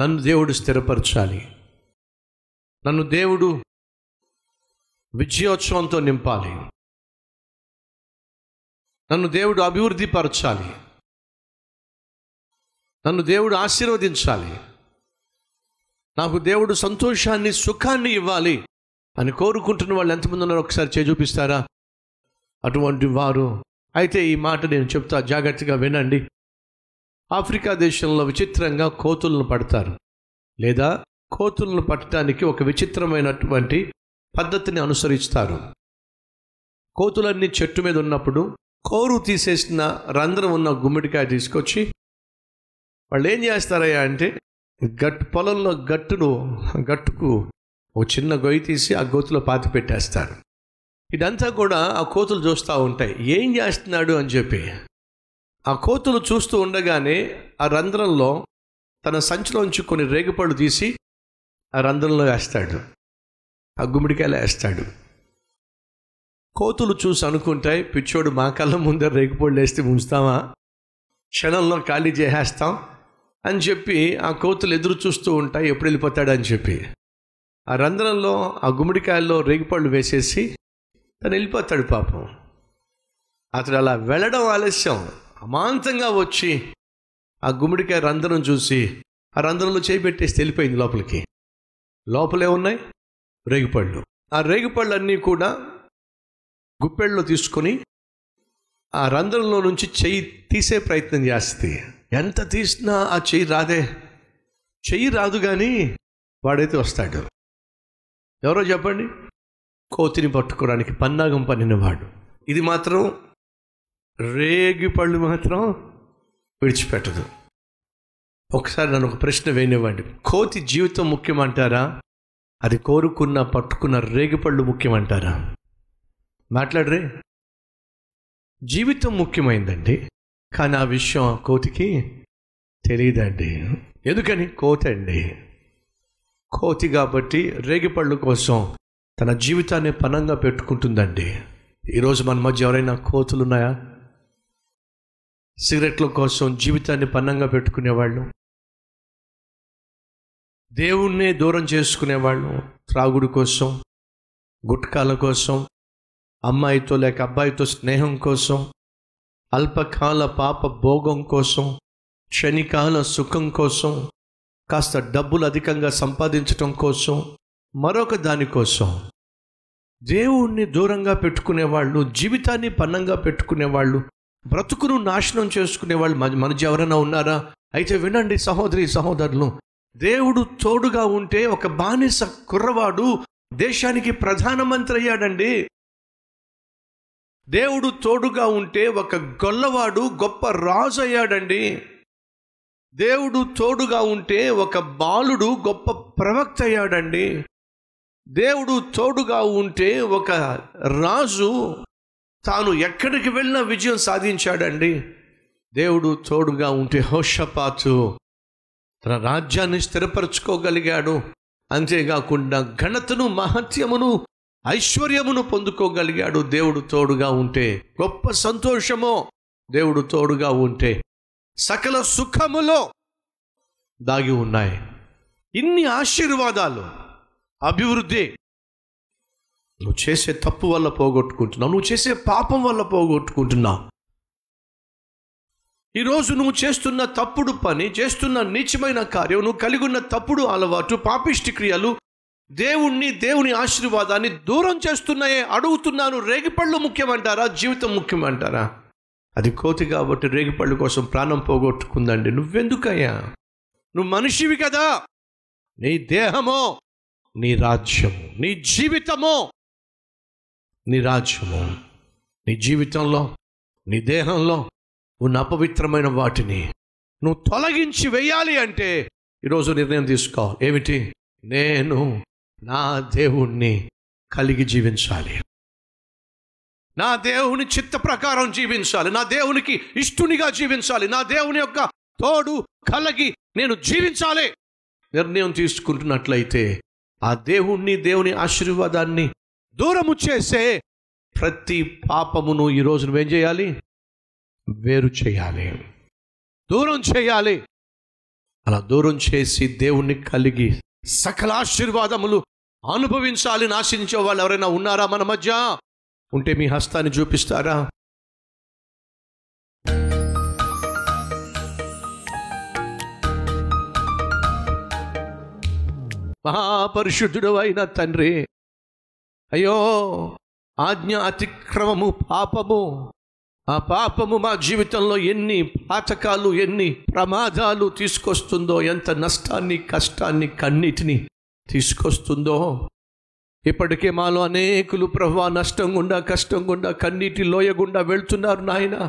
నన్ను దేవుడు స్థిరపరచాలి. నన్ను దేవుడు విజయోత్సవంతో నింపాలి. నన్ను దేవుడు అభివృద్ధి పరచాలి నన్ను దేవుడు ఆశీర్వదించాలి. నాకు దేవుడు సంతోషాన్ని సుఖాన్ని ఇవ్వాలి అని కోరుకుంటున్న వాళ్ళు ఎంతమంది ఉన్నారో ఒకసారి చేజూపిస్తారా చూపిస్తారా? అటువంటి వారు. అయితే ఈ మాట నేను చెప్తా జాగ్రత్తగా వినండి. ఆఫ్రికా దేశంలో విచిత్రంగా కోతులను పడతారు. లేదా కోతులను పట్టడానికి ఒక విచిత్రమైనటువంటి పద్ధతిని అనుసరిస్తారు. కోతులన్నీ చెట్టు మీద ఉన్నప్పుడు కోరు తీసేసిన రంధ్రం ఉన్న గుమ్మిడికాయ తీసుకొచ్చి వాళ్ళు ఏం చేస్తారయ్యా అంటే గట్టు పొలంలో గట్టును గట్టుకు ఒక చిన్న గొయ్యి తీసి ఆ గోతులో పాతి పెట్టేస్తారు. ఇదంతా కూడా ఆ కోతులు చూస్తూ ఉంటాయి. ఏం చేస్తున్నాడు అని చెప్పి ఆ కోతులు చూస్తూ ఉండగానే ఆ రంధ్రంలో తన సంచిలోంచి కొన్ని రేగుపళ్ళు తీసి ఆ రంధ్రంలో వేస్తాడు. ఆ గుమ్మడికాయలు వేస్తాడు. కోతులు చూసి అనుకుంటాయి పిచ్చోడు మా కళ్ళ ముందర రేగుపళ్ళు వేస్తే ఉంచుతామా? క్షణంలో ఖాళీ చేసేస్తాం అని చెప్పి ఆ కోతులు ఎదురు చూస్తూ ఉంటాయి ఎప్పుడు వెళ్ళిపోతాడు అని చెప్పి. ఆ రంధ్రంలో ఆ గుమ్మడికాయల్లో రేగిపళ్ళు వేసేసి తను వెళ్ళిపోతాడు పాపం. అతడు అలా వెళ్ళడం ఆలస్యం. అమాంతంగా వచ్చి ఆ గుమ్మడికాయ రంధ్రం చూసి ఆ రంధ్రంలో చేయి పెట్టేసి వెళ్ళిపోయింది లోపలికి. లోపలే ఉన్నాయి రేగిపళ్ళు. ఆ రేగిపళ్ళు అన్నీ కూడా గుప్పెళ్ళలో తీసుకొని ఆ రంధ్రంలో నుంచి చెయ్యి తీసే ప్రయత్నం చేస్తుంది ఎంత తీసినా ఆ చెయ్యి రాదే. చెయ్యి రాదు కానీ వాడైతే వస్తాడు. ఎవరో చెప్పండి? కోతిని పట్టుకోవడానికి పన్నాగం పన్నినవాడు. ఇది మాత్రం రేగి పళ్ళు మాత్రం విడిచిపెట్టదు. ఒకసారి నన్ను ఒక ప్రశ్న వేయనివ్వండి. కోతి జీవితం ముఖ్యమంటారా? అది కోరుకున్న పట్టుకున్న రేగిపళ్ళు ముఖ్యమంటారా? మాట్లాడరే. జీవితం ముఖ్యమైందండి. కానీ ఆ విషయం కోతికి తెలియదండి. ఎందుకని? కోతి అండి. కోతి కాబట్టి రేగిపళ్ళు కోసం తన జీవితాన్ని పనంగా పెట్టుకుంటుందండి. ఈరోజు మన మధ్య ఎవరైనా కోతులు ఉన్నాయా సిగరెట్ల కోసం జీవితాన్ని పన్నంగా పెట్టుకునేవాళ్ళు. దేవుణ్ణే దూరం చేసుకునేవాళ్ళు త్రాగుడు కోసం గుట్కాల కోసం అమ్మాయితో లేక అబ్బాయితో స్నేహం కోసం అల్పకాల పాప భోగం కోసం క్షణికాల సుఖం కోసం కాస్త డబ్బులు అధికంగా సంపాదించటం కోసం మరొక దానికోసం దేవుణ్ణి దూరంగా పెట్టుకునేవాళ్ళు జీవితాన్ని పన్నంగా పెట్టుకునేవాళ్ళు బ్రతుకును నాశనం చేసుకునేవాళ్ళు మన మధ్య ఎవరైనా ఉన్నారా? అయితే వినండి సహోదరి సహోదరులు దేవుడు తోడుగా ఉంటే ఒక బానిస కుర్రవాడు దేశానికి ప్రధానమంత్రి అయ్యాడండి దేవుడు తోడుగా ఉంటే ఒక గొల్లవాడు గొప్ప రాజు అయ్యాడండి దేవుడు తోడుగా ఉంటే ఒక బాలుడు గొప్ప ప్రవక్త అయ్యాడండి దేవుడు తోడుగా ఉంటే ఒక రాజు తాను ఎక్కడికి వెళ్ళినా విజయం సాధించాడండి. దేవుడు తోడుగా ఉంటే హోషపాతు. తన రాజ్యాన్ని స్థిరపరచుకోగలిగాడు. అంతేకాకుండా ఘనతను మహత్యమును ఐశ్వర్యమును పొందుకోగలిగాడు. దేవుడు తోడుగా ఉంటే గొప్ప సంతోషమో. దేవుడు తోడుగా ఉంటే సకల సుఖములో దాగి ఉన్నాయి. ఇన్ని ఆశీర్వాదాలు అభివృద్ధి నువ్వు చేసే తప్పు వల్ల పోగొట్టుకుంటున్నావు. నువ్వు చేసే పాపం వల్ల పోగొట్టుకుంటున్నావు. ఈరోజు నువ్వు చేస్తున్న తప్పుడు పని చేస్తున్న నీచమైన కార్యం నువ్వు కలిగి ఉన్న తప్పుడు అలవాటు పాపిష్టి క్రియలు దేవుణ్ణి దేవుని ఆశీర్వాదాన్ని దూరం చేస్తున్నాయే అడుగుతున్నాను. రేగిపళ్ళు ముఖ్యమంటారా? జీవితం ముఖ్యమంటారా? అది కోతి కాబట్టి రేగిపళ్ళు కోసం ప్రాణం పోగొట్టుకుందండి. నువ్వెందుకయ్యా? నువ్వు మనిషివి కదా. నీ దేహమో నీ రాజ్యము నీ జీవితమో నీ రాజ్యము నీ జీవితంలో నీ దేహంలో ఉన్న అపవిత్రమైన వాటిని నువ్వు తొలగించి వేయాలి అంటే ఈరోజు నిర్ణయం తీసుకో. ఏమిటి? నేను నా దేవుణ్ణి కలిగి జీవించాలి. నా దేవుని చిత్త ప్రకారం జీవించాలి. నా దేవునికి ఇష్టునిగా జీవించాలి. నా దేవుని యొక్క తోడు కలిగి నేను జీవించాలి. నిర్ణయం తీసుకుంటున్నట్లయితే ఆ దేవుణ్ణి దేవుని ఆశీర్వాదాన్ని దూరము చేసే ప్రతి పాపమును ఈరోజు నువ్వేం చేయాలి? వేరు చేయాలి. దూరం చేయాలి. అలా దూరం చేసి దేవుణ్ణి కలిగి సకల ఆశీర్వాదములు అనుభవించాలని ఆశించే వాళ్ళు ఎవరైనా ఉన్నారా మన మధ్య? ఉంటే మీ హస్తాన్ని చూపిస్తారా? మహాపరిశుద్ధుడు అయిన తండ్రి అయ్యో ఆజ్ఞ అతిక్రమము పాపము. ఆ పాపము మా జీవితంలో ఎన్ని పాతకాలు ఎన్ని ప్రమాదాలు తీసుకొస్తుందో ఎంత నష్టాన్ని కష్టాన్ని కన్నిటిని తీసుకొస్తుందో. ఇప్పటికే మాలో అనేకులు ప్రభా నష్టం గుండా కష్టం గుండా కన్నీటి లోయ గుండా వెళ్తున్నారు నాయన.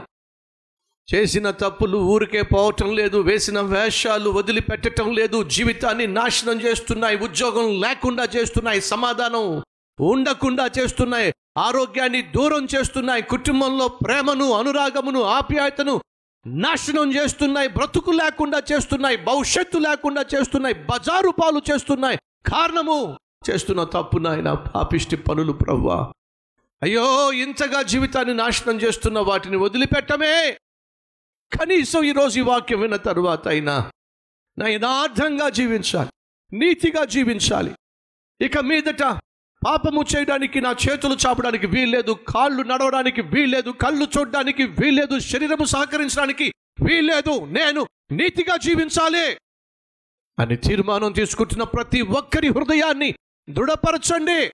చేసిన తప్పులు ఊరికే పోవటం లేదు వేసిన వేషాలు వదిలిపెట్టడం లేదు జీవితాన్ని నాశనం చేస్తున్నాయి ఉద్యోగం లేకుండా చేస్తున్నాయి సమాధానం ఉండకుండా చేస్తున్నాయి. ఆరోగ్యాన్ని దూరం చేస్తున్నాయి. కుటుంబంలో ప్రేమను అనురాగమును ఆప్యాయతను నాశనం చేస్తున్నాయి. బ్రతుకు లేకుండా చేస్తున్నాయి. భవిష్యత్తు లేకుండా చేస్తున్నాయి. బజారు పాలు చేస్తున్నాయి. కారణము చేస్తున్న తప్పు నాయన పాపిష్టి పనులు ప్రవ్వా. అయ్యో ఇంతగా జీవితాన్ని నాశనం చేస్తున్న వాటిని వదిలిపెట్టమే. కనీసం ఈరోజు ఈ వాక్యం విన్న తరువాత అయినా నా యథార్థంగా జీవించాలి. నీతిగా జీవించాలి. ఇక మీదట పాపము చేయడానికి నా చేతులు చాపడానికి వీల్లేదు కాళ్ళు నడవడానికి వీల్లేదు కళ్ళు చూడడానికి వీల్లేదు శరీరము సహకరించడానికి వీల్లేదు. నేను నీతిగా జీవించాలి అని తీర్మానం తీసుకుంటున్న ప్రతి ఒక్కరి హృదయాన్ని దృఢపరచండి.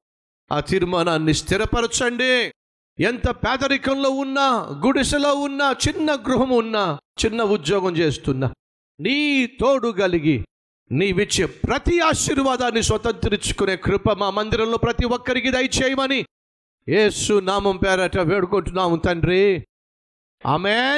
ఆ తీర్మానాన్ని స్థిరపరచండి. ఎంత పేదరికంలో ఉన్నా గుడిసెలో ఉన్నా చిన్న గృహం ఉన్నా చిన్న ఉద్యోగం చేస్తున్నా నీ తోడు కలిగి నీవిచ్చే ప్రతి ఆశీర్వాదాన్ని స్వతంత్రించుకునే కృప మా మందిరంలో ప్రతి ఒక్కరికి దయచేయమని ఏసు నామం పేరట వేడుకుంటున్నాము తండ్రి. ఆమె